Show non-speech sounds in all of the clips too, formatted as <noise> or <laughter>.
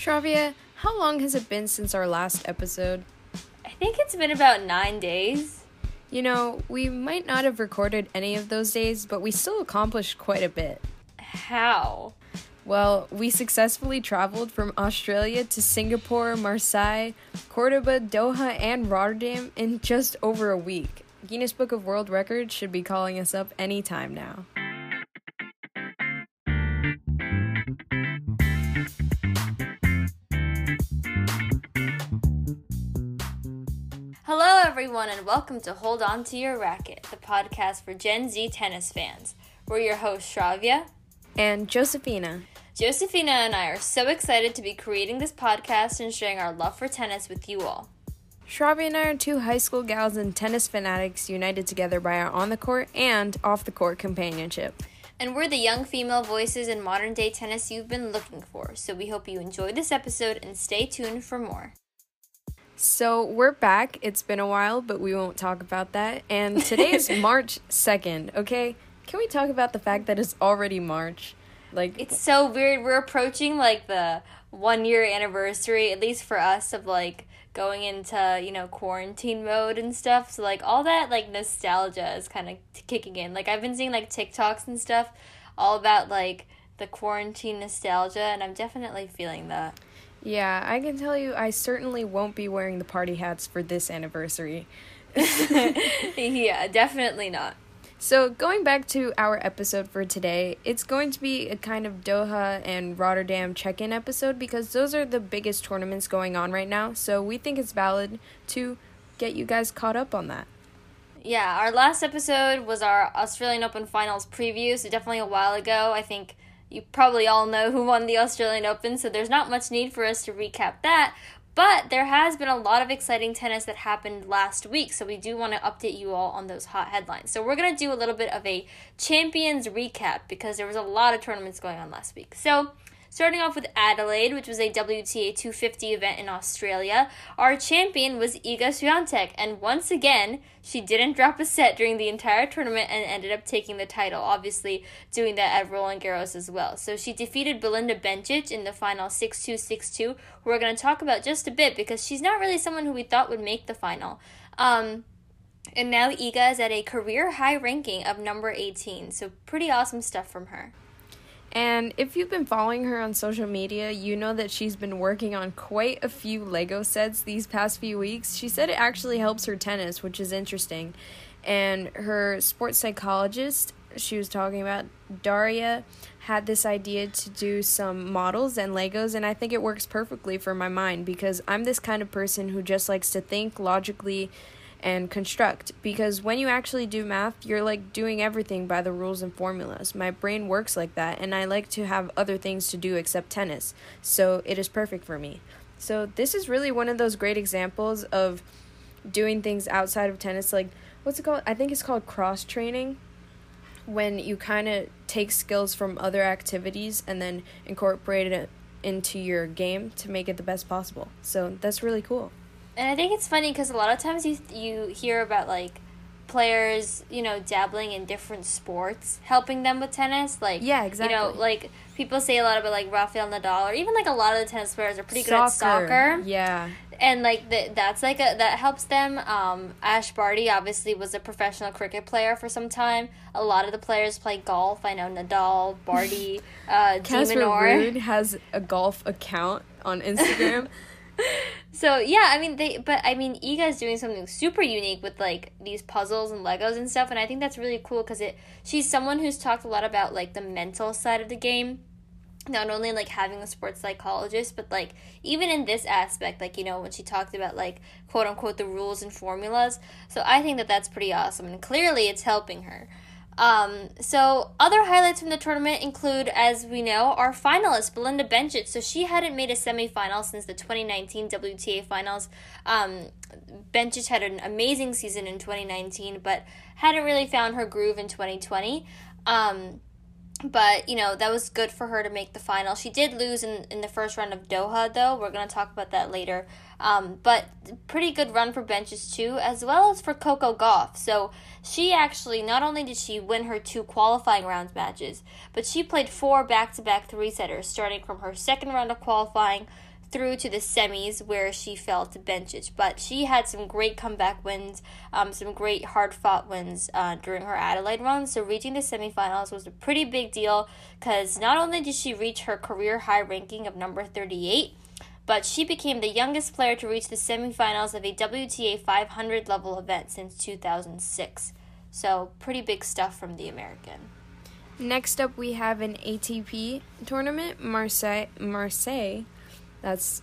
Shravia, how long has it been since our last episode? I think it's been about nine days. You know, we might not have recorded any of those days, but we still accomplished quite a bit. How? Well, we successfully traveled from Australia to Singapore, Marseille, Cordoba, Doha, and Rotterdam in just over a week. Guinness Book of World Records should be calling us up anytime now. Everyone, and welcome to Hold On to Your Racket, the podcast for Gen Z tennis fans. We're your hosts, Shravia and Josephina. Josephina and I are so excited to be creating this podcast and sharing our love for tennis with you all. Shravia and I are two high school gals and tennis fanatics united together by our on the court and off the court companionship. And we're the young female voices in modern day tennis you've been looking for, so we hope you enjoy this episode and stay tuned for more. So we're back. It's been a while, but we won't talk about that. And today is <laughs> March 2nd, okay? Can we talk about the fact that it's already March? Like It's so weird. We're approaching like the 1 year anniversary at least for us of like going into, you know, quarantine mode and stuff. So like all that like nostalgia is kind of t- kicking in. Like I've been seeing like TikToks and stuff all about like the quarantine nostalgia and I'm definitely feeling that. Yeah, I can tell you I certainly won't be wearing the party hats for this anniversary. <laughs> yeah, definitely not. So, going back to our episode for today, it's going to be a kind of Doha and Rotterdam check in episode because those are the biggest tournaments going on right now. So, we think it's valid to get you guys caught up on that. Yeah, our last episode was our Australian Open finals preview, so definitely a while ago. I think you probably all know who won the Australian Open, so there's not much need for us to recap that. But there has been a lot of exciting tennis that happened last week, so we do want to update you all on those hot headlines. So we're going to do a little bit of a champions recap because there was a lot of tournaments going on last week. So Starting off with Adelaide, which was a WTA 250 event in Australia, our champion was Iga Swiatek, and once again, she didn't drop a set during the entire tournament and ended up taking the title, obviously doing that at Roland Garros as well. So she defeated Belinda Bencic in the final 6 2 6 2, who we're going to talk about just a bit because she's not really someone who we thought would make the final. Um, and now Iga is at a career high ranking of number 18, so pretty awesome stuff from her. And if you've been following her on social media, you know that she's been working on quite a few Lego sets these past few weeks. She said it actually helps her tennis, which is interesting. And her sports psychologist, she was talking about, Daria, had this idea to do some models and Legos, and I think it works perfectly for my mind because I'm this kind of person who just likes to think logically and construct because when you actually do math, you're like doing everything by the rules and formulas. My brain works like that, and I like to have other things to do except tennis, so it is perfect for me. So, this is really one of those great examples of doing things outside of tennis. Like, what's it called? I think it's called cross training when you kind of take skills from other activities and then incorporate it into your game to make it the best possible. So, that's really cool. And I think it's funny because a lot of times you you hear about like players, you know, dabbling in different sports, helping them with tennis. Like yeah, exactly. You know, like people say a lot about like Rafael Nadal, or even like a lot of the tennis players are pretty soccer. good at soccer. Yeah. And like the, that's like a that helps them. Um, Ash Barty obviously was a professional cricket player for some time. A lot of the players play golf. I know Nadal, Barty, <laughs> uh, Casper Ruud has a golf account on Instagram. <laughs> so yeah, I mean they, but I mean Iga is doing something super unique with like these puzzles and Legos and stuff, and I think that's really cool because it she's someone who's talked a lot about like the mental side of the game not only like having a sports psychologist but like even in this aspect like you know when she talked about like quote unquote the rules and formulas. So i think that that's pretty awesome and clearly it's helping her um, so other highlights from the tournament include, as we know, our finalist Belinda Bencic. So she hadn't made a semifinal since the 2019 WTA finals. Um, had an amazing season in 2019, but hadn't really found her groove in 2020. Um, but you know that was good for her to make the final. She did lose in, in the first round of Doha, though. We're gonna talk about that later. Um, but pretty good run for Bencic too, as well as for Coco Gauff. So she actually not only did she win her two qualifying rounds matches, but she played four back to back three setters, starting from her second round of qualifying through to the semis where she fell to Bencic. But she had some great comeback wins, um, some great hard fought wins uh, during her Adelaide run. So reaching the semifinals was a pretty big deal because not only did she reach her career high ranking of number 38, but she became the youngest player to reach the semifinals of a WTA 500 level event since 2006. So, pretty big stuff from the American. Next up, we have an ATP tournament, Marseille. Marseille. That's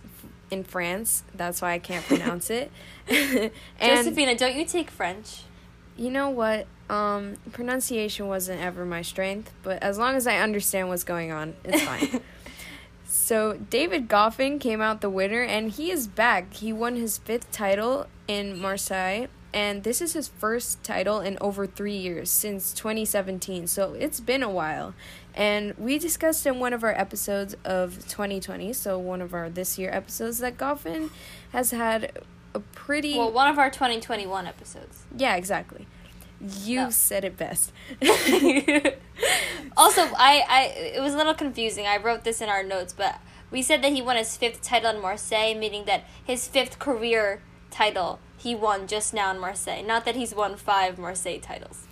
in France. That's why I can't pronounce it. <laughs> and Josephina, don't you take French? You know what? Um, pronunciation wasn't ever my strength, but as long as I understand what's going on, it's fine. <laughs> so David Goffin came out the winner, and he is back. He won his fifth title in Marseille, and this is his first title in over three years since 2017. So it's been a while, and we discussed in one of our episodes of 2020, so one of our this year episodes, that Goffin has had a pretty well, one of our 2021 episodes. Yeah, exactly. You oh. said it best. <laughs> also, I, I it was a little confusing. I wrote this in our notes, but we said that he won his fifth title in Marseille, meaning that his fifth career title he won just now in Marseille. Not that he's won five Marseille titles.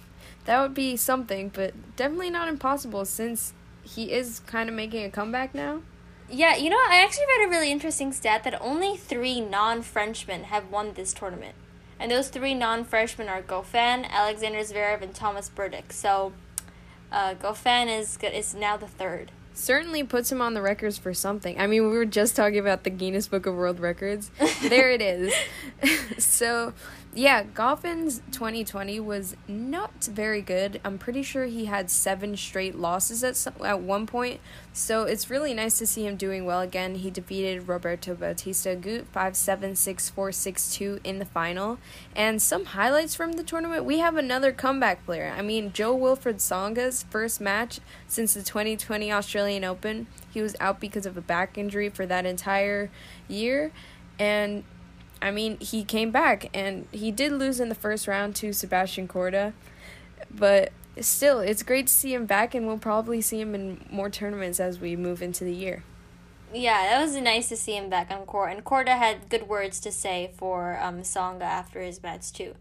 That would be something, but definitely not impossible since he is kind of making a comeback now. Yeah, you know, I actually read a really interesting stat that only three non Frenchmen have won this tournament. And those three non freshmen are Goffin, Alexander Zverev, and Thomas Berdych. So, uh, Goffin is, is now the third certainly puts him on the records for something. I mean, we were just talking about the Guinness Book of World Records. <laughs> there it is. <laughs> so, yeah, Goffin's 2020 was not very good. I'm pretty sure he had seven straight losses at some, at one point. So it's really nice to see him doing well again. He defeated Roberto Bautista Agut 5-7, 6-4, 6-2 in the final. And some highlights from the tournament, we have another comeback player. I mean, Jo-Wilfried Tsonga's first match since the 2020 Australian Open. He was out because of a back injury for that entire year. And I mean, he came back and he did lose in the first round to Sebastian Korda, but still, it's great to see him back, and we'll probably see him in more tournaments as we move into the year. Yeah, that was nice to see him back on court, and Korda had good words to say for um, Tsonga after his match too.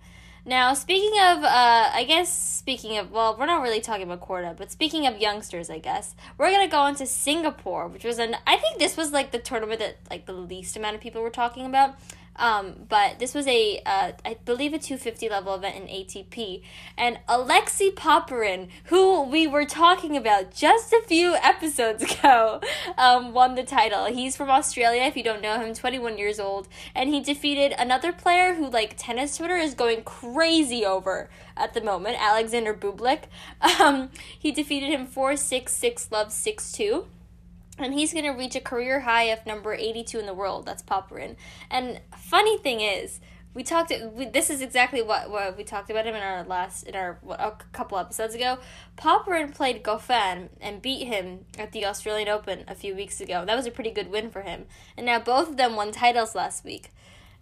Now, speaking of, uh, I guess speaking of, well, we're not really talking about Korda, but speaking of youngsters, I guess we're gonna go into Singapore, which was an. I think this was like the tournament that like the least amount of people were talking about. Um, but this was a, uh, I believe, a 250 level event in ATP. And Alexei Popyrin, who we were talking about just a few episodes <laughs> ago, um, won the title. He's from Australia, if you don't know him, 21 years old. And he defeated another player who, like, tennis Twitter is going crazy over at the moment, Alexander Bublik. <laughs> Um, he defeated him 4 6 6 love 6 2 and he's going to reach a career high of number 82 in the world. That's Popyrin. And funny thing is, we talked. We, this is exactly what, what we talked about him in our last in our what, a couple episodes ago. Popyrin played Goffin and beat him at the Australian Open a few weeks ago. That was a pretty good win for him. And now both of them won titles last week.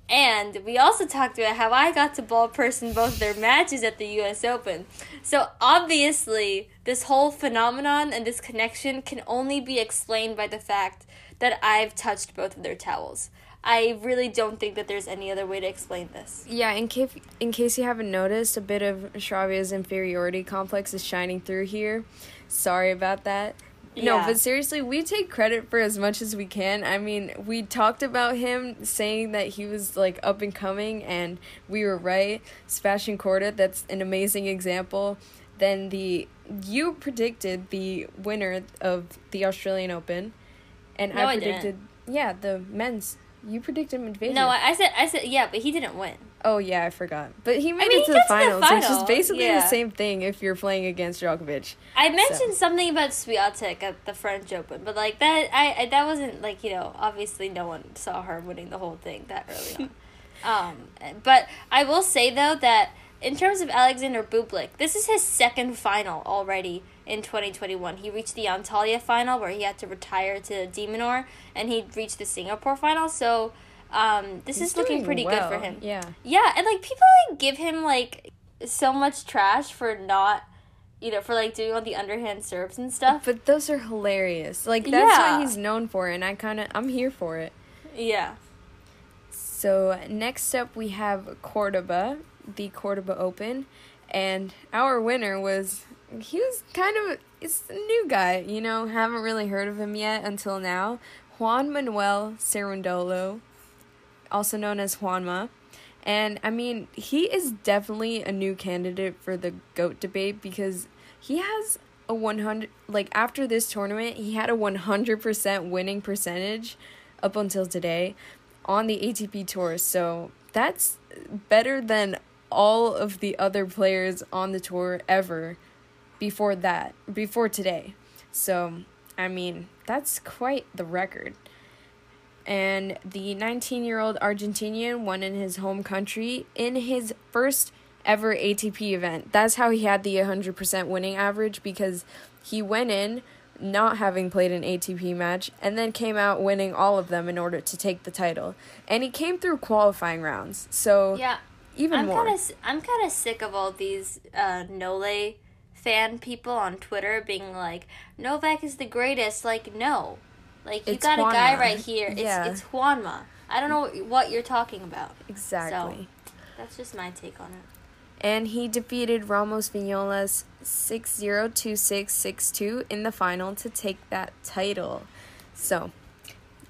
And we also talked about how I got to ball person both their matches at the US Open. So obviously, this whole phenomenon and this connection can only be explained by the fact that I've touched both of their towels. I really don't think that there's any other way to explain this. Yeah, in case in case you haven't noticed, a bit of Shravia's inferiority complex is shining through here. Sorry about that. No, but seriously, we take credit for as much as we can. I mean, we talked about him saying that he was like up and coming, and we were right. Sebastian Korda, that's an amazing example. Then the you predicted the winner of the Australian Open, and no, I predicted I yeah the men's. You predicted Medvedev. No, I said I said yeah, but he didn't win. Oh yeah, I forgot. But he made I mean, it to the, finals, the final, which is basically yeah. the same thing if you're playing against Djokovic. I mentioned so. something about Swiatek at the French Open, but like that, I, I, that wasn't like you know obviously no one saw her winning the whole thing that early on. <laughs> um, but I will say though that in terms of Alexander Bublik, this is his second final already in 2021. He reached the Antalya final where he had to retire to De Minaur, and he reached the Singapore final. So um, this He's is looking pretty well. good for him. Yeah. Yeah, and like people like give him like so much trash for not you know, for like doing all the underhand serves and stuff. But those are hilarious. Like that's yeah. what he's known for and I kinda I'm here for it. Yeah. So next up we have Cordoba, the Cordoba Open, and our winner was he was kind of it's a new guy, you know, haven't really heard of him yet until now. Juan Manuel Cerundolo, also known as Juanma. And I mean, he is definitely a new candidate for the GOAT debate because he has a 100 like after this tournament, he had a 100% winning percentage up until today on the ATP tour. So, that's better than all of the other players on the tour ever before that, before today. So, I mean, that's quite the record. And the 19 year old Argentinian won in his home country in his first ever ATP event. That's how he had the 100% winning average because he went in not having played an ATP match and then came out winning all of them in order to take the title. And he came through qualifying rounds. So, yeah. Even I'm more. Kinda, I'm kind of sick of all these uh, Nole fan people on Twitter being like, Novak is the greatest. Like, no. Like, you It's got a guy right here. It's, Yeah. it's Juanma. I don't know what you're talking about. Exactly. That's just my take on it. and he defeated Ramos Viñolas 6-0 2-6 6-2 in the final to take that title. So,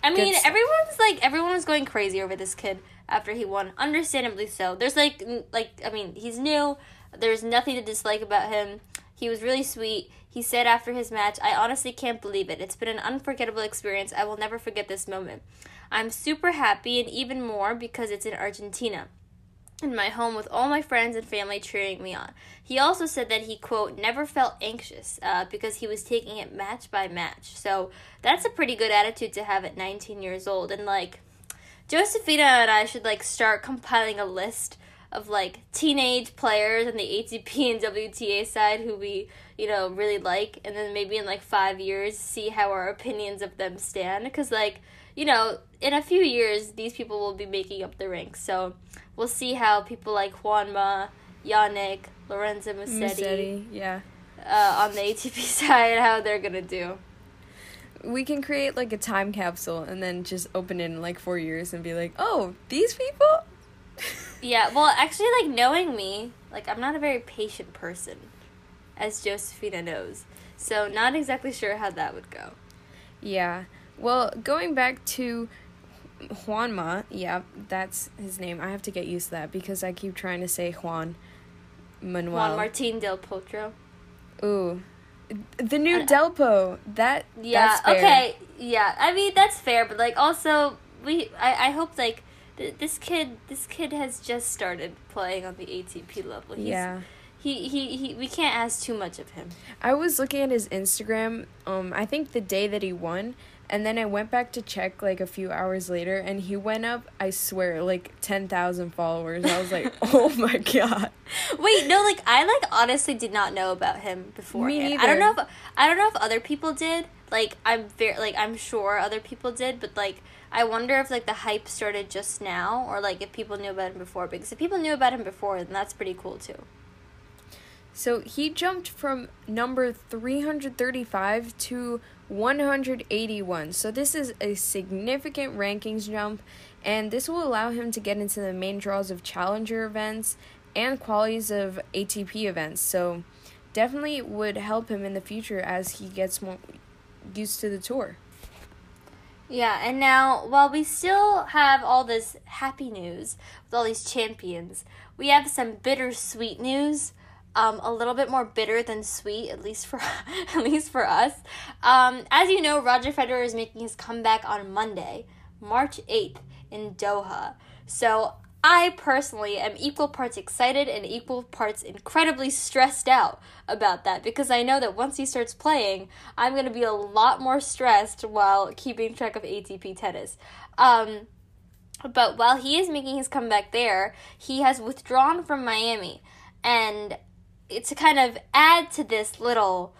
I mean, everyone's like everyone was going crazy over this kid after he won. Understandably so. There's like like I mean, he's new. There's nothing to dislike about him. He was really sweet. He said after his match, "I honestly can't believe it. It's been an unforgettable experience. I will never forget this moment. I'm super happy and even more because it's in Argentina." in my home with all my friends and family cheering me on. He also said that he, quote, never felt anxious uh, because he was taking it match by match. So that's a pretty good attitude to have at 19 years old. And, like, Josephina and I should, like, start compiling a list of, like, teenage players on the ATP and WTA side who we, you know, really like. And then maybe in, like, five years, see how our opinions of them stand. Because, like, you know, in a few years, these people will be making up the ranks. So we'll see how people like Juanma, Jannik, Lorenzo Musetti, Musetti, yeah. uh, on the ATP <laughs> side, how they're gonna do. We can create like a time capsule and then just open it in like 4 years and be like, "Oh, these people?" <laughs> Yeah, well, actually, like knowing me, like I'm not a very patient person, as Josephina knows. So not exactly sure how that would go. Yeah. Well, going back to Juanma, yeah, that's his name. I have to get used to that because I keep trying to say Juan Manuel. Juan Martin del Potro. Ooh. The new Uh, Delpo. That Yeah. Okay. Yeah. I mean that's fair, but like also we I I hope like th- this kid this kid has just started playing on the ATP level. He's, Yeah. He, he he we can't ask too much of him. I was looking at his Instagram, um, I think the day that he won, and then I went back to check like a few hours later, and he went up, I swear, like 10,000 followers. I was like, <laughs> oh my god. Wait, no, like I like honestly did not know about him before. Me I don't know if I don't know if other people did. Like I'm very like I'm sure other people did, but like I wonder if like the hype started just now or like if people knew about him before. Because if people knew about him before, then that's pretty cool too. So he jumped from number 335 to 181. So this is a significant rankings jump, and this will allow him to get into the main draws of challenger events and qualities of ATP events. So definitely would help him in the future as he gets more used to the tour. Yeah, and now while we still have all this happy news with all these champions, we have some bittersweet news. Um, a little bit more bitter than sweet, at least for <laughs> at least for us. Um, as you know, Roger Federer is making his comeback on Monday, March eighth, in Doha. So I personally am equal parts excited and equal parts incredibly stressed out about that because I know that once he starts playing, I'm going to be a lot more stressed while keeping track of ATP tennis. Um, but while he is making his comeback there, he has withdrawn from Miami. And to kind of add to this little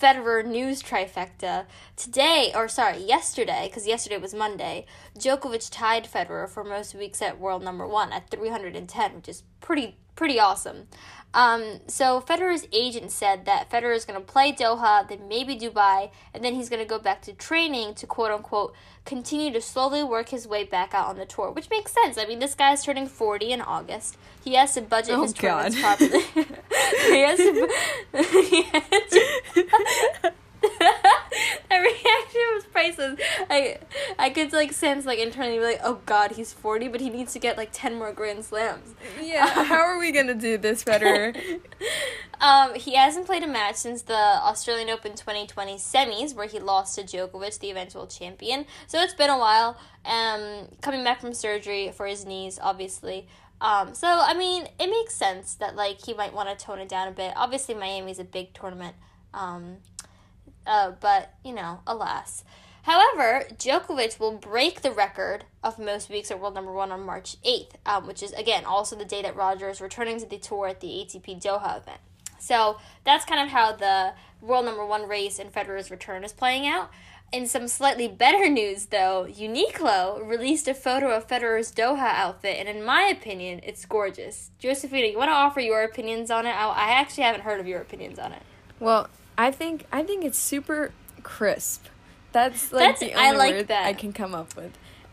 Federer news trifecta. Today, or sorry, yesterday, because yesterday was Monday, Djokovic tied Federer for most weeks at world number one at 310, which is pretty pretty awesome. Um, so Federer's agent said that Federer is going to play Doha, then maybe Dubai, and then he's going to go back to training to quote unquote continue to slowly work his way back out on the tour, which makes sense. I mean, this guy's turning 40 in August. He has to budget Oh, his God. tournaments properly. <laughs> he has to. <laughs> he has to <laughs> <laughs> that reaction was priceless. I I could like sense like internally be like, oh god, he's forty, but he needs to get like ten more Grand Slams. Yeah, <laughs> how are we gonna do this better? <laughs> Um, he hasn't played a match since the Australian Open 2020 semis, where he lost to Djokovic, the eventual champion. So it's been a while. Um, coming back from surgery for his knees, obviously. Um, so I mean, it makes sense that like he might want to tone it down a bit. Obviously, Miami's a big tournament. Um, uh, but you know, alas. However, Djokovic will break the record of most weeks at world number one on March 8th, um, which is, again, also the day that Roger is returning to the tour at the ATP Doha event. So that's kind of how the world number one race and Federer's return is playing out. In some slightly better news, though, Uniqlo released a photo of Federer's Doha outfit, and in my opinion, it's gorgeous. Josephina, you want to offer your opinions on it? I, I actually haven't heard of your opinions on it. Well, I think I think it's super crisp. That's like That's- the I only like word that. I can come up with.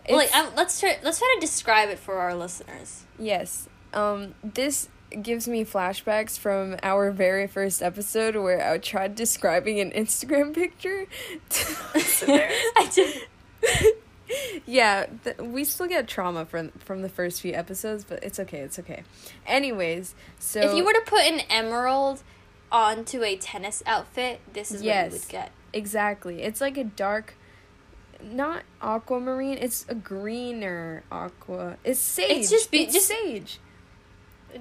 Well, like, um, let's try. Let's try to describe it for our listeners. Yes. Um, this gives me flashbacks from our very first episode where I tried describing an Instagram <laughs> picture to listeners. <laughs> I <laughs> just, yeah, th- we still get trauma from from the first few episodes, but it's okay. It's okay. Anyways, so if you were to put an emerald onto a tennis outfit, this is what you would get. exactly, it's like a dark, not aquamarine. It's a greener aqua. It's sage. It's just be- It's just- sage.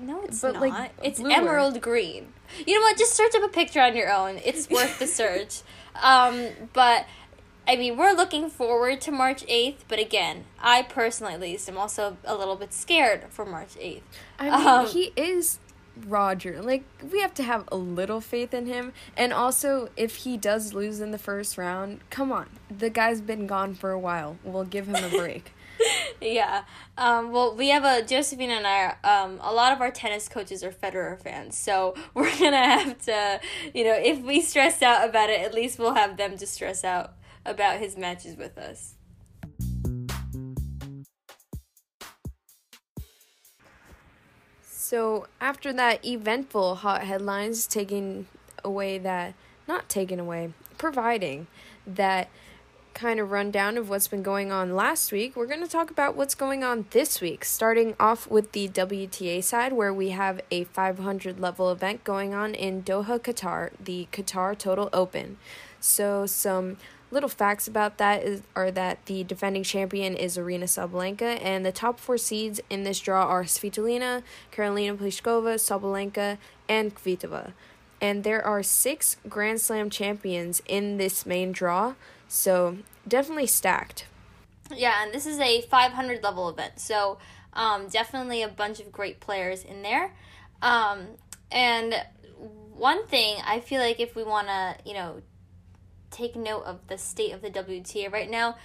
No, it's But, not. like, it's bluer. emerald green. You know what? Just search up a picture on your own. It's worth the search. <laughs> Um, but I mean, we're looking forward to March eighth. But again, I personally, at least, am also a little bit scared for March eighth. I mean, Um, he is Roger. Like, we have to have a little faith in him. And also, if he does lose in the first round, come on. The guy's been gone for a while. We'll give him a break. <laughs> yeah. Um, well, we have a Josephine and I. Are, um, a lot of our tennis coaches are Federer fans, so <laughs> we're gonna have to, you know, if we stress out about it, at least we'll have them to stress out about his matches with us. So, after that eventful hot headlines taking away that, not taking away, providing that kind of rundown of what's been going on last week, we're going to talk about what's going on this week, starting off with the WTA side, where we have a 500 level event going on in Doha, Qatar, the Qatar Total Open. So, some little facts about that is are that the defending champion is Aryna Sabalenka, and the top four seeds in this draw are Svitolina, Karolina Pliskova, Sabalenka, and Kvitova. And there are six Grand Slam champions in this main draw, so definitely stacked. Yeah, and this is a 500 level event, so um, definitely a bunch of great players in there. Um, and one thing I feel like if we want to, you know, take note of the state of the WTA right now,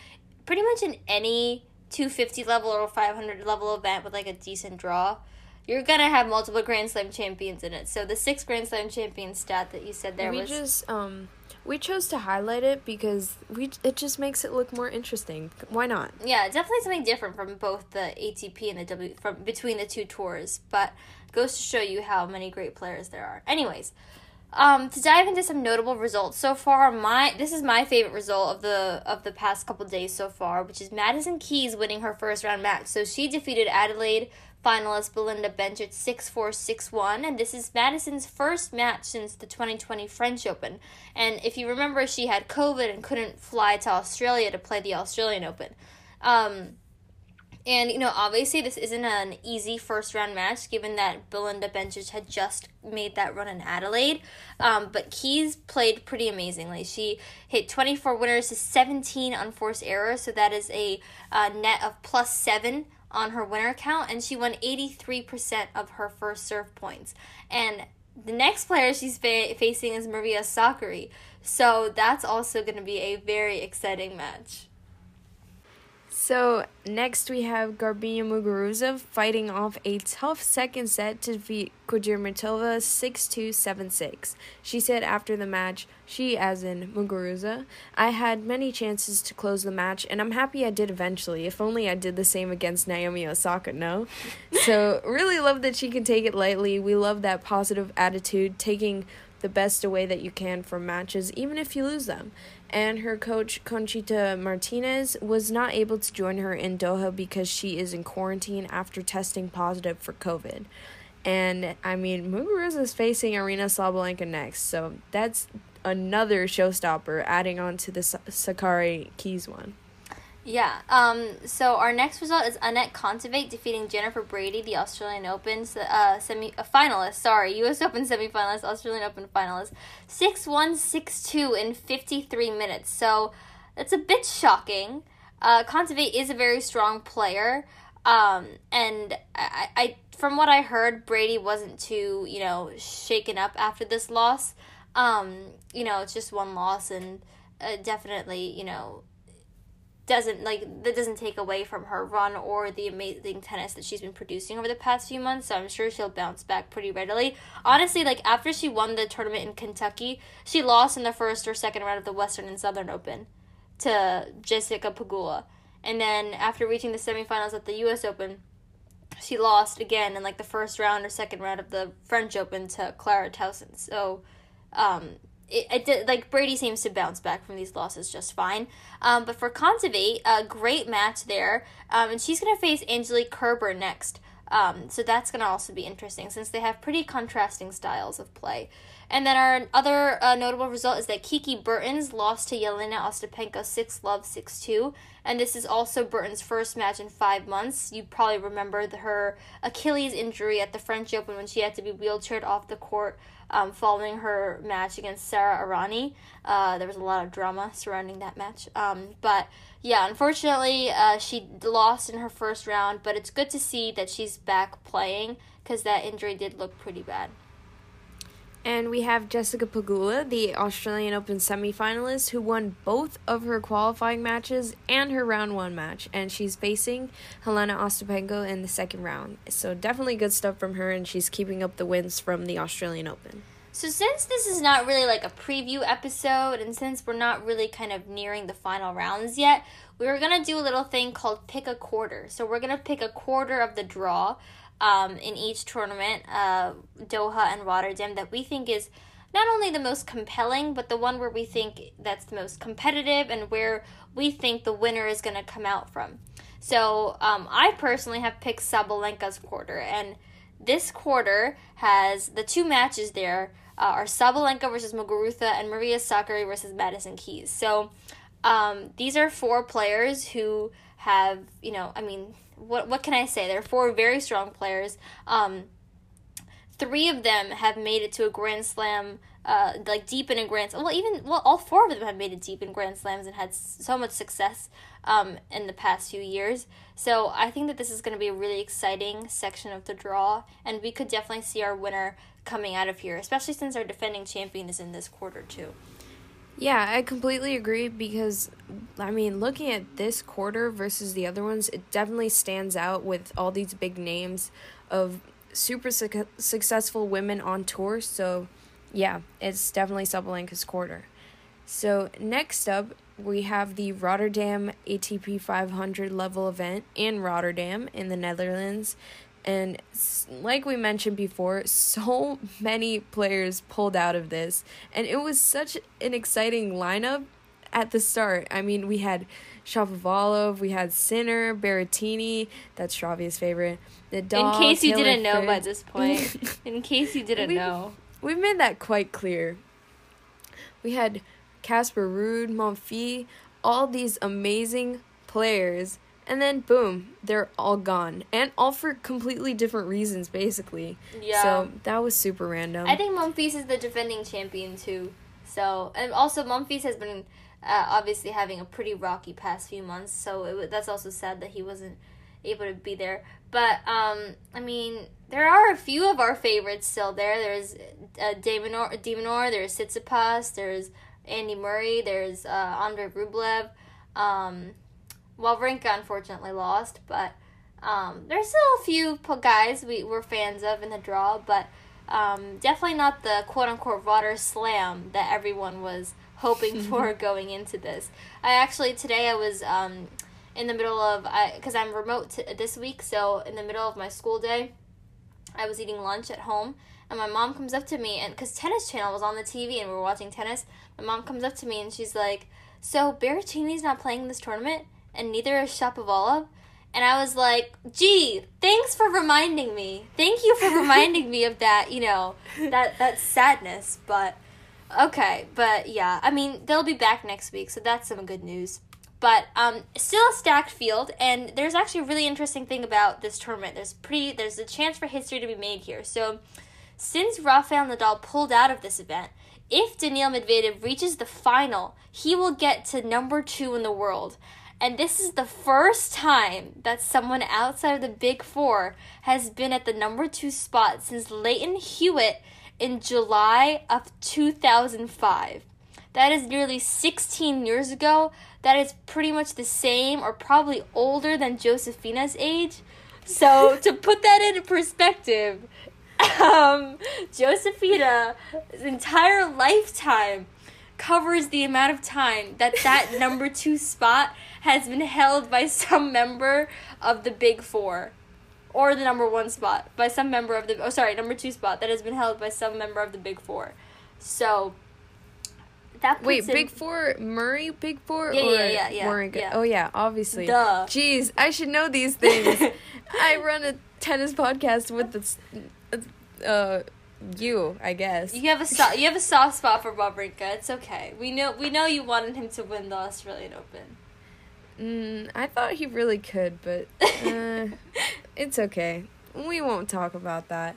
pretty much in any 250 level or 500 level event with like a decent draw, you're gonna have multiple Grand Slam champions in it. So the six Grand Slam champion stat that you said there we was just um we chose to highlight it because we it just makes it look more interesting. Why not? Yeah, definitely something different from both the ATP and the W from between the two tours, but goes to show you how many great players there are. Anyways, um, to dive into some notable results so far, my this is my favorite result of the of the past couple days so far, which is Madison Keys winning her first round match. So she defeated Adelaide finalist Belinda Bencic 6-4 6-1 and this is Madison's first match since the 2020 French Open. And if you remember she had COVID and couldn't fly to Australia to play the Australian Open. Um and you know, obviously, this isn't an easy first round match, given that Belinda Bencic had just made that run in Adelaide. Um, but Keys played pretty amazingly. She hit 24 winners to 17 unforced errors, so that is a uh, net of plus seven on her winner count, and she won 83% of her first serve points. And the next player she's fa- facing is Maria Sakkari. So that's also going to be a very exciting match. So next we have Garbiñe Muguruza fighting off a tough second set to defeat Kudermetova 6-2, 7-6. She said after the match, she as in Muguruza, I had many chances to close the match and I'm happy I did eventually. If only I did the same against Naomi Osaka, no? <laughs> so really love that she can take it lightly. We love that positive attitude, taking the best away that you can from matches, even if you lose them and her coach Conchita Martinez was not able to join her in Doha because she is in quarantine after testing positive for COVID. And I mean, Muguruza is facing Aryna Sabalenka next, so that's another showstopper adding on to the Sakkari Keys one. Yeah. Um. So our next result is Anett Kontaveit defeating Jennifer Brady, the Australian Open uh, semi uh, finalist. Sorry, U.S. <laughs> Open semifinalist, Australian Open finalist. Six one six two in fifty three minutes. So that's a bit shocking. Uh, is a very strong player. Um, and I, I, from what I heard, Brady wasn't too, you know, shaken up after this loss. Um, you know, it's just one loss, and uh, definitely, you know, doesn't like that doesn't take away from her run or the amazing tennis that she's been producing over the past few months. So I'm sure she'll bounce back pretty readily. Honestly, like after she won the tournament in Kentucky, she lost in the first or second round of the Western and Southern Open to Jessica Pegula. And then after reaching the semifinals at the US Open, she lost again in like the first round or second round of the French Open to Clara Tauson. So um, it, it did, like Brady seems to bounce back from these losses just fine. Um, but for Kontaveit, a great match there, um, and she's gonna face Angelique Kerber next. Um, so that's gonna also be interesting since they have pretty contrasting styles of play. And then our other uh, notable result is that Kiki Bertens lost to Yelena Ostapenko 6 love 6 2. And this is also Bertens' first match in five months. You probably remember the, her Achilles injury at the French Open when she had to be wheelchaired off the court um, following her match against Sarah Errani. Uh, there was a lot of drama surrounding that match. Um, but yeah, unfortunately, uh, she lost in her first round, but it's good to see that she's back playing because that injury did look pretty bad. And we have Jessica Pegula, the Australian Open semifinalist, who won both of her qualifying matches and her round one match. And she's facing Helena Ostapenko in the second round. So definitely good stuff from her, and she's keeping up the wins from the Australian Open. So, since this is not really like a preview episode, and since we're not really kind of nearing the final rounds yet, we were gonna do a little thing called pick a quarter. So, we're gonna pick a quarter of the draw um, in each tournament, uh, Doha and Rotterdam, that we think is not only the most compelling, but the one where we think that's the most competitive and where we think the winner is going to come out from. So um, I personally have picked Sabalenka's quarter, and this quarter has the two matches there uh, are Sabalenka versus Muguruza and Maria Sakkari versus Madison Keys. So um, these are four players who have, you know, I mean, what what can I say? They're four very strong players. Um, three of them have made it to a Grand Slam, uh, like deep in a Grand. Well, even well, all four of them have made it deep in Grand Slams and had so much success um, in the past few years. So I think that this is going to be a really exciting section of the draw, and we could definitely see our winner coming out of here, especially since our defending champion is in this quarter too. Yeah, I completely agree because I mean, looking at this quarter versus the other ones, it definitely stands out with all these big names of super su- successful women on tour. So, yeah, it's definitely Sabalenka's quarter. So, next up, we have the Rotterdam ATP 500 level event in Rotterdam in the Netherlands. And like we mentioned before, so <laughs> many players pulled out of this. And it was such an exciting lineup at the start. I mean, we had Shapovalov, we had Sinner, Berrettini, that's Shravia's favorite. The dog, In case you Taylor didn't know by this point. <laughs> In case you didn't we've, know. We've made that quite clear. We had Casper Ruud, Monfils, all these amazing players and then boom, they're all gone, and all for completely different reasons, basically. Yeah. So that was super random. I think Monfils is the defending champion too. So and also Monfils has been uh, obviously having a pretty rocky past few months. So it, that's also sad that he wasn't able to be there. But um, I mean, there are a few of our favorites still there. There's uh, de Minaur, de Minaur, there's Tsitsipas, there's Andy Murray, there's uh, Andre Rublev. Um, Wawrinka unfortunately lost, but um, there's still a few guys we were fans of in the draw, but um, definitely not the quote unquote water slam that everyone was hoping <laughs> for going into this. I actually today I was um, in the middle of because I'm remote t- this week, so in the middle of my school day, I was eating lunch at home, and my mom comes up to me and because Tennis Channel was on the TV and we were watching tennis, my mom comes up to me and she's like, "So Berrettini's not playing this tournament, and neither is Shapovalov." And I was like, gee, thanks for reminding me. Thank you for reminding me of that, you know, that that sadness. But okay, but yeah, I mean, they'll be back next week, so that's some good news. But um, still a stacked field, and there's actually a really interesting thing about this tournament. There's pretty, there's a chance for history to be made here. So, since Rafael Nadal pulled out of this event, if Daniil Medvedev reaches the final, he will get to number two in the world. And this is the first time that someone outside of the Big Four has been at the number two spot since Lleyton Hewitt in July of 2005. That is nearly 16 years ago. That is pretty much the same or probably older than Josefina's age. So, <laughs> to put that into perspective, um, Josefina's entire lifetime covers the amount of time that that number two spot has been held by some member of the big four or the number one spot by some member of the oh sorry number two spot that has been held by some member of the big four so that wait in, big four murray big four yeah, or yeah yeah yeah, Warren, yeah oh yeah obviously Duh. jeez i should know these things <laughs> i run a tennis podcast with this uh you, I guess. You have a so- you have a soft spot for Wawrinka. It's okay. We know we know you wanted him to win the Australian Open. Mm, I thought he really could, but <laughs> uh, it's okay. We won't talk about that.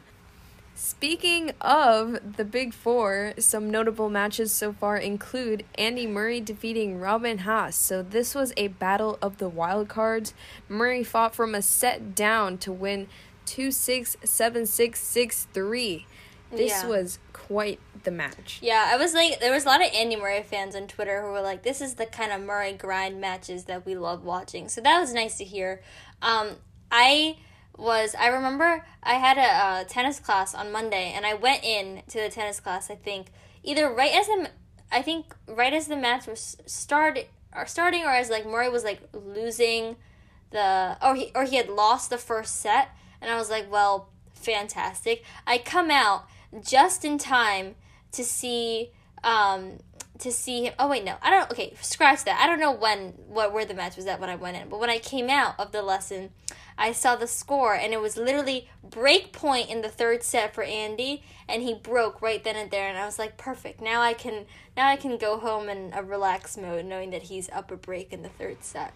Speaking of the Big Four, some notable matches so far include Andy Murray defeating Robin Haase. So this was a battle of the wild cards. Murray fought from a set down to win 2 6 7 6 6 3. This yeah. was quite the match. Yeah, I was like, there was a lot of Andy Murray fans on Twitter who were like, this is the kind of Murray grind matches that we love watching. So that was nice to hear. Um, I was, I remember I had a, a tennis class on Monday and I went in to the tennis class, I think, either right as the, I think right as the match was started, or starting or as like Murray was like losing the, or he, or he had lost the first set. And I was like, well, fantastic. I come out just in time to see um to see him. Oh wait, no, I don't. Okay, scratch that. I don't know when what where the match was at when I went in, but when I came out of the lesson, I saw the score and it was literally break point in the third set for Andy, and he broke right then and there, and I was like, perfect. Now I can now I can go home in a relaxed mode, knowing that he's up a break in the third set.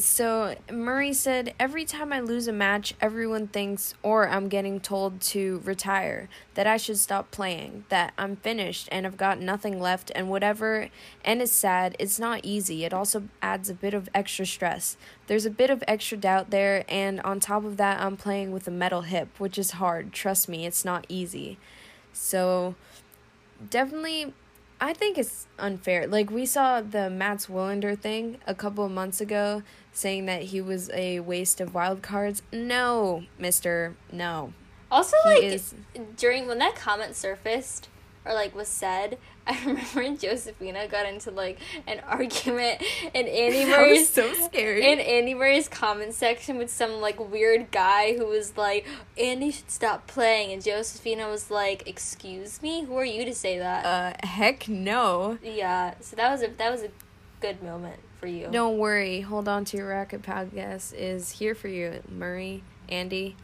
So Murray said, Every time I lose a match, everyone thinks, or I'm getting told to retire, that I should stop playing, that I'm finished and I've got nothing left, and whatever. And it's sad, it's not easy. It also adds a bit of extra stress. There's a bit of extra doubt there, and on top of that, I'm playing with a metal hip, which is hard. Trust me, it's not easy. So definitely I think it's unfair. Like we saw the Mats Wilander thing a couple of months ago saying that he was a waste of wild cards. No, Mister, no. Also, he like is... during when that comment surfaced or like was said, <laughs> I remember Josefina got into like an <laughs> argument in Andy Murray's so scary. in Andy Murray's comment section with some like weird guy who was like Andy should stop playing and Josefina was like excuse me? Who are you to say that? Uh heck no. Yeah so that was a that was a good moment for you don't worry hold on to your racket podcast is here for you Murray Andy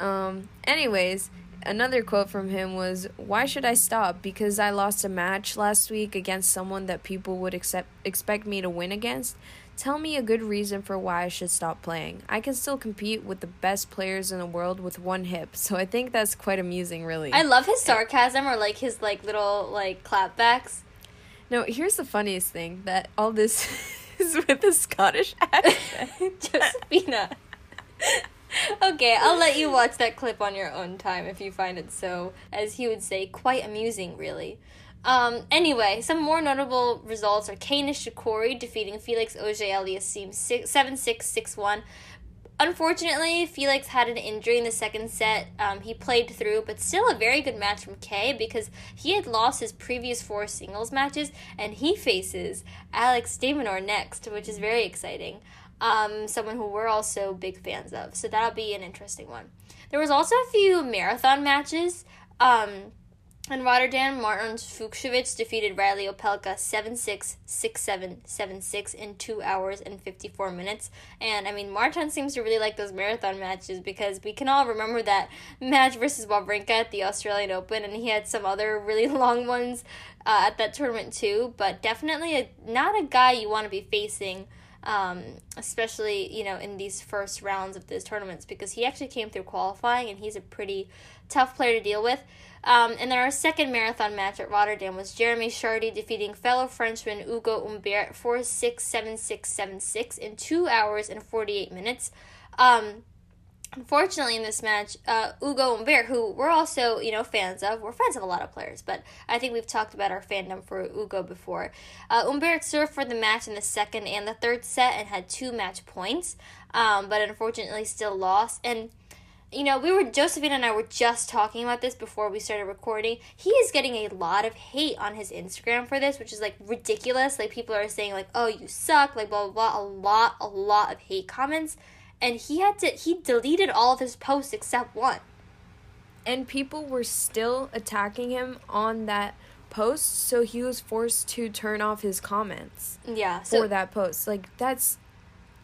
um anyways another quote from him was, Why should I stop? Because I lost a match last week against someone that people would accept, expect me to win against? Tell me a good reason for why I should stop playing. I can still compete with the best players in the world with one hip, <laughs> so I think that's quite amusing, really. I love his sarcasm or like his like little like clapbacks. No, here's the funniest thing that all this <laughs> is with a Scottish accent. <laughs> Josephina. okay, I'll let you watch that clip on your own time if you find it so, as he would say, quite amusing, really. Um, anyway, some more notable results are Kei Nishikori defeating Felix Auger Aliassime 7 6 6 1. Unfortunately, Felix had an injury in the second set. Um, he played through, but still a very good match from Kei because he had lost his previous four singles matches and he faces Alex de Minaur next, which is very exciting. Um, someone who we're also big fans of. So that'll be an interesting one. There was also a few marathon matches. Um, in Rotterdam, Martin Fucsovics defeated Reilly Opelka 7 6, 6 7, 7 6 in 2 hours and 54 minutes. And I mean, Martin seems to really like those marathon matches because we can all remember that match versus Wawrinka at the Australian Open, and he had some other really <laughs> long ones uh, at that tournament too. But definitely a, not a guy you want to be facing. Um, especially you know in these first rounds of these tournaments because he actually came through qualifying and he's a pretty tough player to deal with. Um, and then our second marathon match at Rotterdam was Jeremy Chardy defeating fellow Frenchman Ugo Humbert 4 6 7 6 7 6 in 2 hours and 48 minutes. Um, Unfortunately, in this match, uh, Ugo Humbert, who we're also, you know, fans of, we're fans of a lot of players, but I think we've talked about our fandom for Ugo before. Uh, Humbert served for the match in the second and the third set and had two match points, um, but unfortunately still lost. And you know, we were Josephine and I were just talking about this before we started recording. He is getting a lot of hate on his Instagram for this, which is like ridiculous. Like people are saying like, "Oh, you suck," like blah blah blah, a lot a lot of hate comments. And he had to he deleted all of his posts except one. And people were still attacking him on that post, so he was forced to turn off his comments. Yeah, so, for that post. Like that's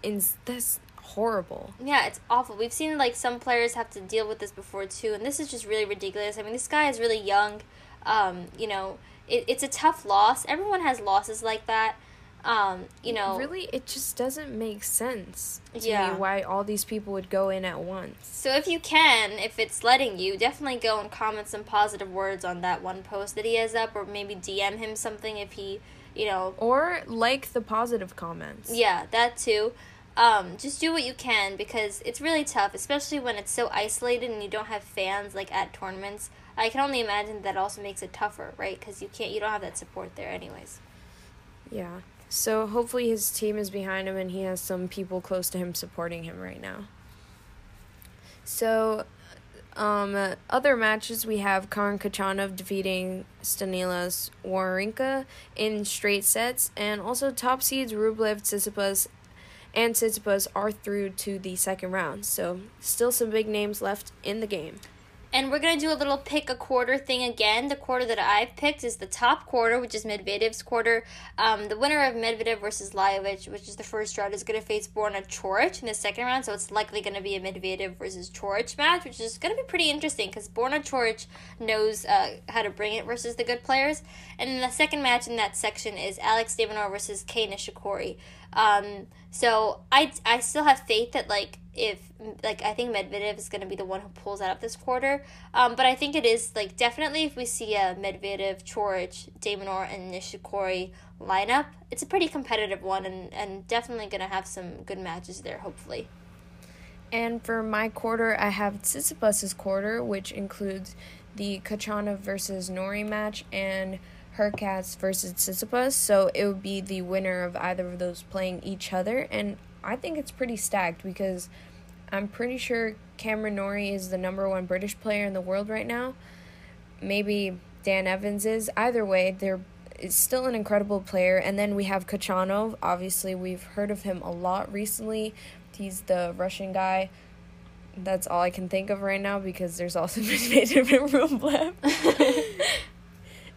in that's horrible. Yeah, it's awful. We've seen like some players have to deal with this before too, and this is just really ridiculous. I mean, this guy is really young. Um, you know, it, it's a tough loss. Everyone has losses like that. Um, you know, really, it just doesn't make sense to yeah. me why all these people would go in at once. So if you can, if it's letting you, definitely go and comment some positive words on that one post that he has up, or maybe DM him something if he, you know, or like the positive comments. Yeah, that too um, just do what you can because it's really tough, especially when it's so isolated and you don't have fans like at tournaments. I can only imagine that also makes it tougher, right? Because you can't, you don't have that support there, anyways. Yeah. So hopefully his team is behind him and he has some people close to him supporting him right now. So, um, other matches we have Karen Khachanov defeating Stanislas Wawrinka in straight sets, and also top seeds Rublev, Tsitsipas, and Tsitsipas are through to the second round. So, still some big names left in the game. And we're going to do a little pick a quarter thing again. The quarter that I've picked is the top quarter, which is Medvedev's quarter. Um, the winner of Medvedev versus Lajovic, which is the first round, is going to face Borna Coric in the second round. So it's likely going to be a Medvedev versus Coric match, which is going to be pretty interesting because Borna Coric knows uh, how to bring it versus the good players. And then the second match in that section is Alex de Minaur versus Kei Nishikori. Um, so I, I still have faith that like if like I think Medvedev is going to be the one who pulls out of this quarter. Um, but I think it is like definitely if we see a Medvedev, Coric, de Minaur, and Nishikori lineup, it's a pretty competitive one and and definitely going to have some good matches there hopefully. And for my quarter, I have Tsitsipas's quarter, which includes the Khachanov versus Norrie match and Hurkacz versus Tsitsipas, so it would be the winner of either of those playing each other, and I think it's pretty stacked because I'm pretty sure Cameron Norrie is the number one British player in the world right now. Maybe Dan Evans is. Either way, they're is still an incredible player. And then we have Khachanov. Obviously, we've heard of him a lot recently. He's the Russian guy. That's all I can think of right now because there's also Medvedev and Rublev.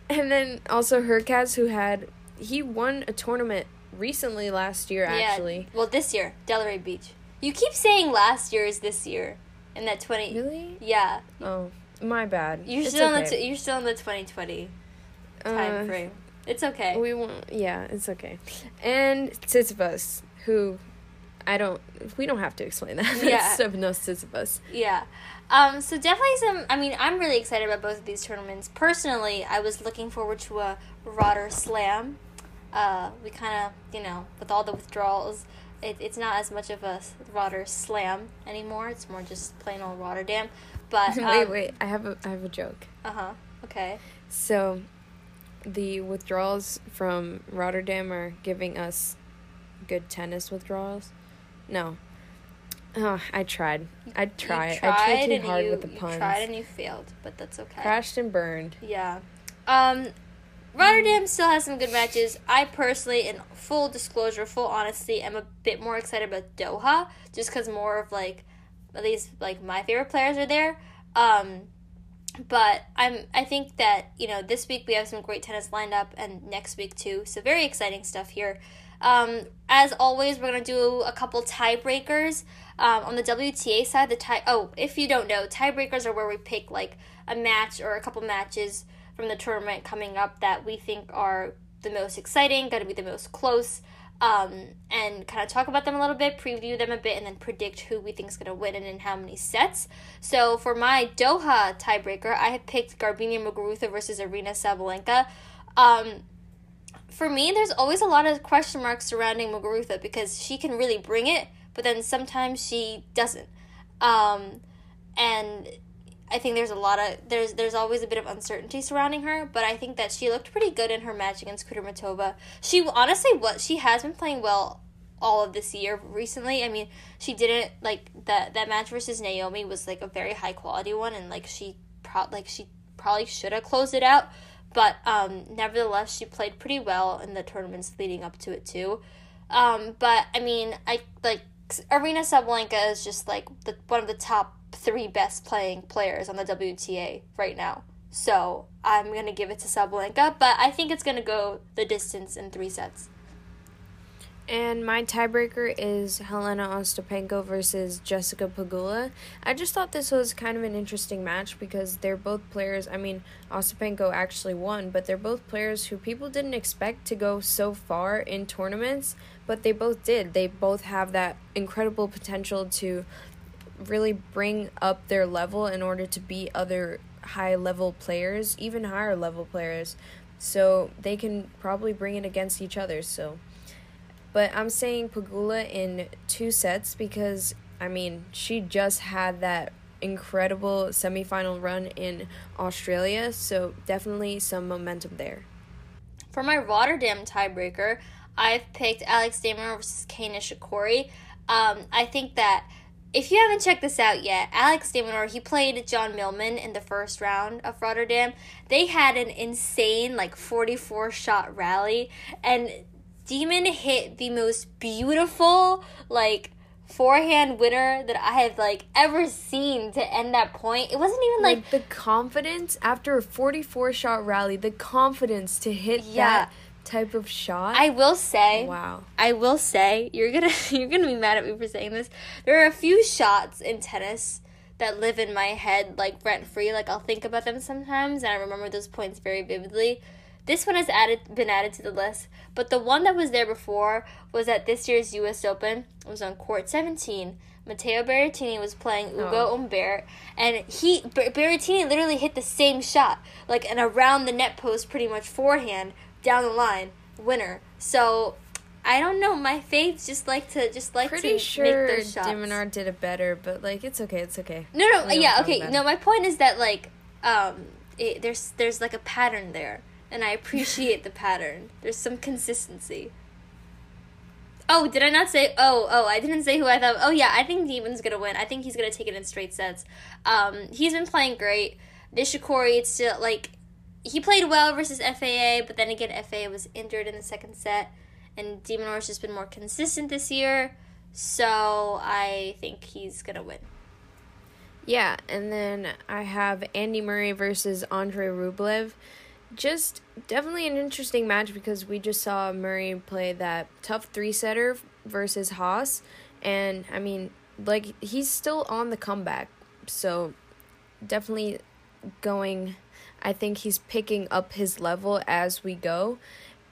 And then also Hurkacz, who had he won a tournament recently last year. Actually, yeah, well, this year, Delray Beach. You keep saying last year is this year, in that twenty. Really? Yeah. Oh, my bad. You're it's still okay. in the t- you're still in the twenty twenty time uh, frame. It's okay. We won't. yeah, it's okay. And Tsitsipas, who I don't we don't have to explain that. <laughs> Yeah. Stefanos Tsitsipas. Yeah. Um, so definitely some. I mean, I'm really excited about both of these tournaments. Personally, I was looking forward to a Rotter Slam Uh, we kind of, you know, with all the withdrawals, it, it's not as much of a Rotter slam anymore. It's more just plain old Rotterdam. But <laughs> um, wait, wait, I have a I have a joke. Uh huh. Okay. So, the withdrawals from Rotterdam are giving us good tennis withdrawals. No. Oh, I tried. I tried. tried I tried too hard you, with the you puns. tried and you failed, but that's okay. Crashed and burned. Yeah. Um, Rotterdam still has some good matches. I personally, in full disclosure, full honesty, am a bit more excited about Doha, just because more of like, at least like my favorite players are there. Um, but I'm I think that you know this week we have some great tennis lined up, and next week too. So very exciting stuff here. Um, as always, we're gonna do a couple tiebreakers. Um, on the WTA side, the tie. Oh, if you don't know, tiebreakers are where we pick like a match or a couple matches from the tournament coming up that we think are the most exciting, going to be the most close, um, and kind of talk about them a little bit, preview them a bit, and then predict who we think is going to win and in how many sets. So for my Doha tiebreaker, I have picked Garbiñe Muguruza versus Aryna Sabalenka. Um, for me, there's always a lot of question marks surrounding Muguruza because she can really bring it, but then sometimes she doesn't. Um, and I think there's a lot of there's there's always a bit of uncertainty surrounding her, but I think that she looked pretty good in her match against Kudermetova. She honestly what she has been playing well all of this year recently. I mean, she didn't like that that match versus Naomi was like a very high quality one and like she pro- like she probably should have closed it out, but um nevertheless she played pretty well in the tournaments leading up to it too. Um but I mean, I like Aryna Sabalenka is just like the one of the top three best playing players on the WTA right now. So I'm gonna give it to Sabalenka, but I think it's gonna go the distance in three sets. And my tiebreaker is Helena Ostapenko versus Jessica Pegula. I just thought this was kind of an interesting match because they're both players. I mean, Ostapenko actually won, but they're both players who people didn't expect to go so far in tournaments, but they both did. They both have that incredible potential to really bring up their level in order to beat other high level players, even higher level players. So they can probably bring it against each other. So but I'm saying Pegula in two sets because I mean, she just had that incredible semifinal run in Australia, so definitely some momentum there. For my Rotterdam tiebreaker, I've picked Alex Minaur versus Kei Nishikori. Um, I think that if you haven't checked this out yet, Alex de Minaur, he played John Millman in the first round of Rotterdam. They had an insane, like, 44 shot rally, and Demon hit the most beautiful, like, forehand winner that I have, like, ever seen to end that point. It wasn't even, like, like the confidence after a 44 shot rally, the confidence to hit Yeah. that type of shot. I will say, wow. I will say, you're gonna <laughs> you're gonna be mad at me for saying this. There are a few shots in tennis that live in my head like rent free. Like I'll think about them sometimes, and I remember those points very vividly. This one has added been added to the list, but the one that was there before was at this year's U.S. Open. It was on court 17. Matteo Berrettini was playing oh. Ugo Oh. Umbert, and he Ber- Berrettini literally hit the same shot, like an around the net post, pretty much forehand down the line, winner. So I don't know. My faves just like to just like Pretty to sure make those shots. de Minaur did it better, but like it's okay, it's okay. No, no, We yeah, okay. No, my point is that like, um, it, there's there's like a pattern there, and I appreciate the pattern. There's some consistency. Oh, did I not say? Oh, oh, I didn't say who I thought. Oh, yeah, I think Demon's gonna win. I think he's gonna take it in straight sets. Um, he's been playing great. Nishikori, it's still like he played well versus FAA, but then again, FAA was injured in the second set, and de Minaur's just been more consistent this year. So I think he's gonna win. Yeah, and then I have Andy Murray versus Andre Rublev. Just definitely an interesting match because we just saw Murray play that tough three setter versus Haase. And I mean, like, he's still on the comeback. So definitely going, I think he's picking up his level as we go.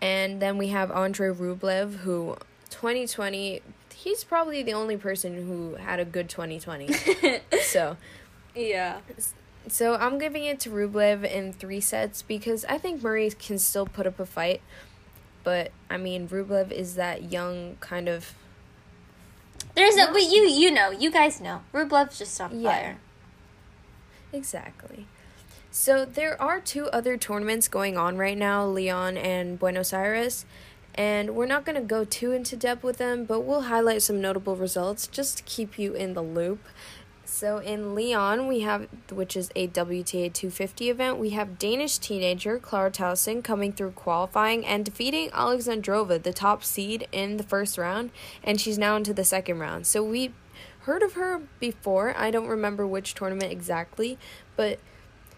And then we have Andre Rublev, who 2020, he's probably the only person who had a good 2020. <laughs> so. Yeah. So I'm giving it to Rublev in three sets because I think Murray can still put up a fight. But I mean, Rublev is that young kind of. There's a but you you know you guys know Rublev's just on Yeah. fire. Exactly. So there are two other tournaments going on right now, Lyon and Buenos Aires, and we're not going to go too into depth with them, but we'll highlight some notable results just to keep you in the loop. So in Lyon, we have which is a WTA 250 event, we have Danish teenager Clara Tauson coming through qualifying and defeating Alexandrova, the top seed in the first round, and she's now into the second round. So we heard of her before. I don't remember which tournament exactly, but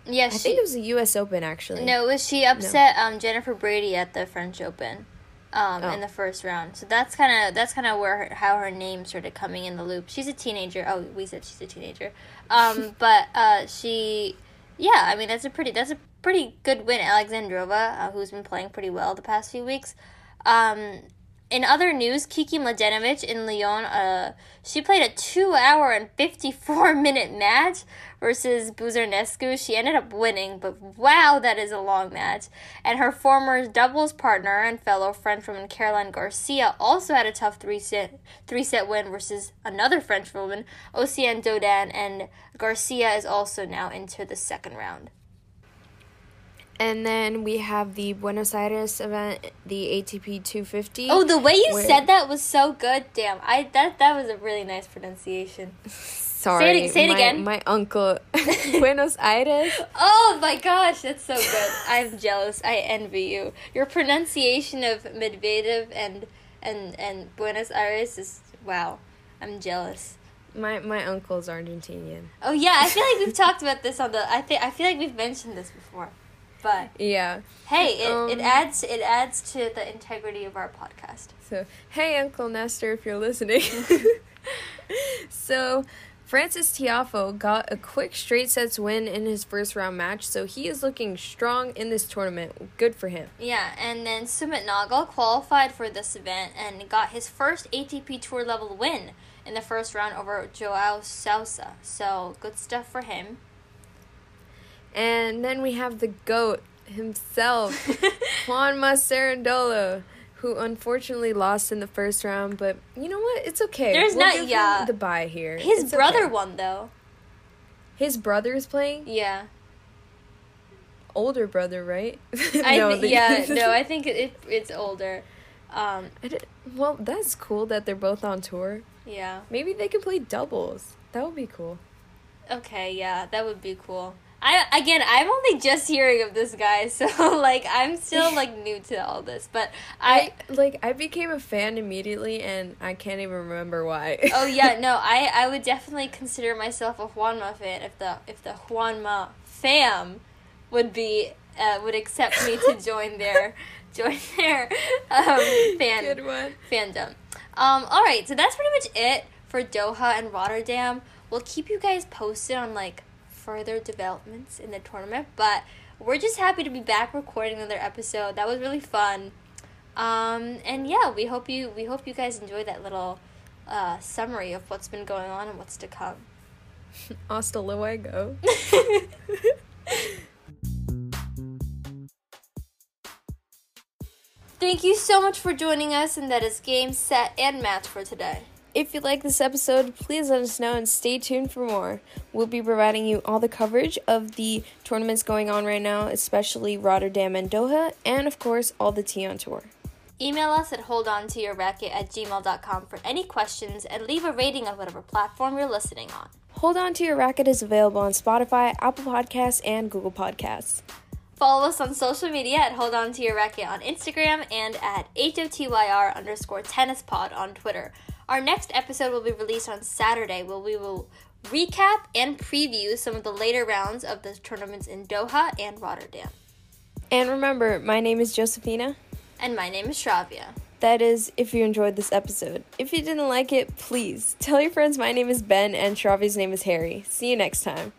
Yeah, I she. think it was the U.S. Open actually. no, was she upset um, Jennifer Brady at the French Open, um, Oh. in the first round? So that's kind of that's kind of where her, how her name started coming in the loop. She's a teenager. Oh, we said she's a teenager. Um, <laughs> but uh, she, yeah, I mean that's a pretty that's a pretty good win. Alexandrova, uh, who's been playing pretty well the past few weeks. Um, in other news, Kiki Mladenovic in Lyon, uh, she played a two-hour and fifty-four-minute match versus Buzarnescu. She ended up winning, but wow, that is a long match. And her former doubles partner and fellow Frenchwoman Caroline Garcia also had a tough three-set three-set win versus another Frenchwoman, Oceane Dodin, and Garcia is also now into the second round. And then we have the Buenos Aires event, the ATP 250. Oh, the way you Where- said that was so good. Damn, I that that was a really nice pronunciation. Sorry, <laughs> Say it- say it my, again. My uncle, <laughs> <laughs> Buenos Aires. Oh my gosh, that's so good. I'm jealous. I envy you. Your pronunciation of Medvedev and and and Buenos Aires is wow. I'm jealous. My my uncle's Argentinian. Oh yeah, I feel like we've talked about this on the. I think I feel like we've mentioned this before, but Yeah. hey, it, it Um, adds it adds to the integrity of our podcast. So, hey, Uncle Nestor, if you're listening. <laughs> so, Frances Tiafoe got a quick straight sets win in his first round match, so he is looking strong in this tournament. Good for him. Yeah, and then Sumit Nagal qualified for this event and got his first ATP Tour level win in the first round over Joao Sousa. So good stuff for him. And then we have the GOAT himself, <laughs> Juanma Cerundolo, who unfortunately lost in the first round, but you know what? It's okay. There's We'll not- give him yeah. the bye here. His It's brother okay. won though. His brother is playing? Yeah. Older brother, right? <laughs> I No, th- yeah, <laughs> no, I think it, it it's older. Um, well, that's cool that they're both on tour. yeah. Maybe they can play doubles. That would be cool. Okay, yeah, that would be cool. I again, I'm only just hearing of this guy, <laughs> so like I'm still like <laughs> new to all this, but I I like I became a fan immediately and I can't even remember why. Oh yeah, <laughs> no, I I would definitely consider myself a Juanma fan if the if the Juanma fam would be uh, would accept me to join their join their um, fan Good one. fandom. Um, all right, so that's pretty much it for Doha and Rotterdam. We'll keep you guys posted on like further developments in the tournament, but we're just happy to be back recording another episode. That was really fun. Um, and yeah, we hope you we hope you guys enjoyed that little uh, summary of what's been going on and what's to come. <laughs> Hasta luego. <laughs> Thank you so much for joining us, and that is game, set, and match for today. If you like this episode, please let us know and stay tuned for more. We'll be providing you all the coverage of the tournaments going on right now, especially Rotterdam and Doha, and of course, all the tea on tour. Email us at holdontoyourracket at gmail.com for any questions and leave a rating on whatever platform you're listening on. Hold On to Your Racket is available on Spotify, Apple Podcasts, and Google Podcasts. Follow us on social media at Hold On To Your Racket on Instagram and at HOTYR underscore tennis pod on Twitter. Our next episode will be released on Saturday where we will recap and preview some of the later rounds of the tournaments in Doha and Rotterdam. And remember, my name is Josephina. And my name is Shravia. That is, if you enjoyed this episode. If you didn't like it, please tell your friends my name is Ben and Shravi's name is Harry. See you next time.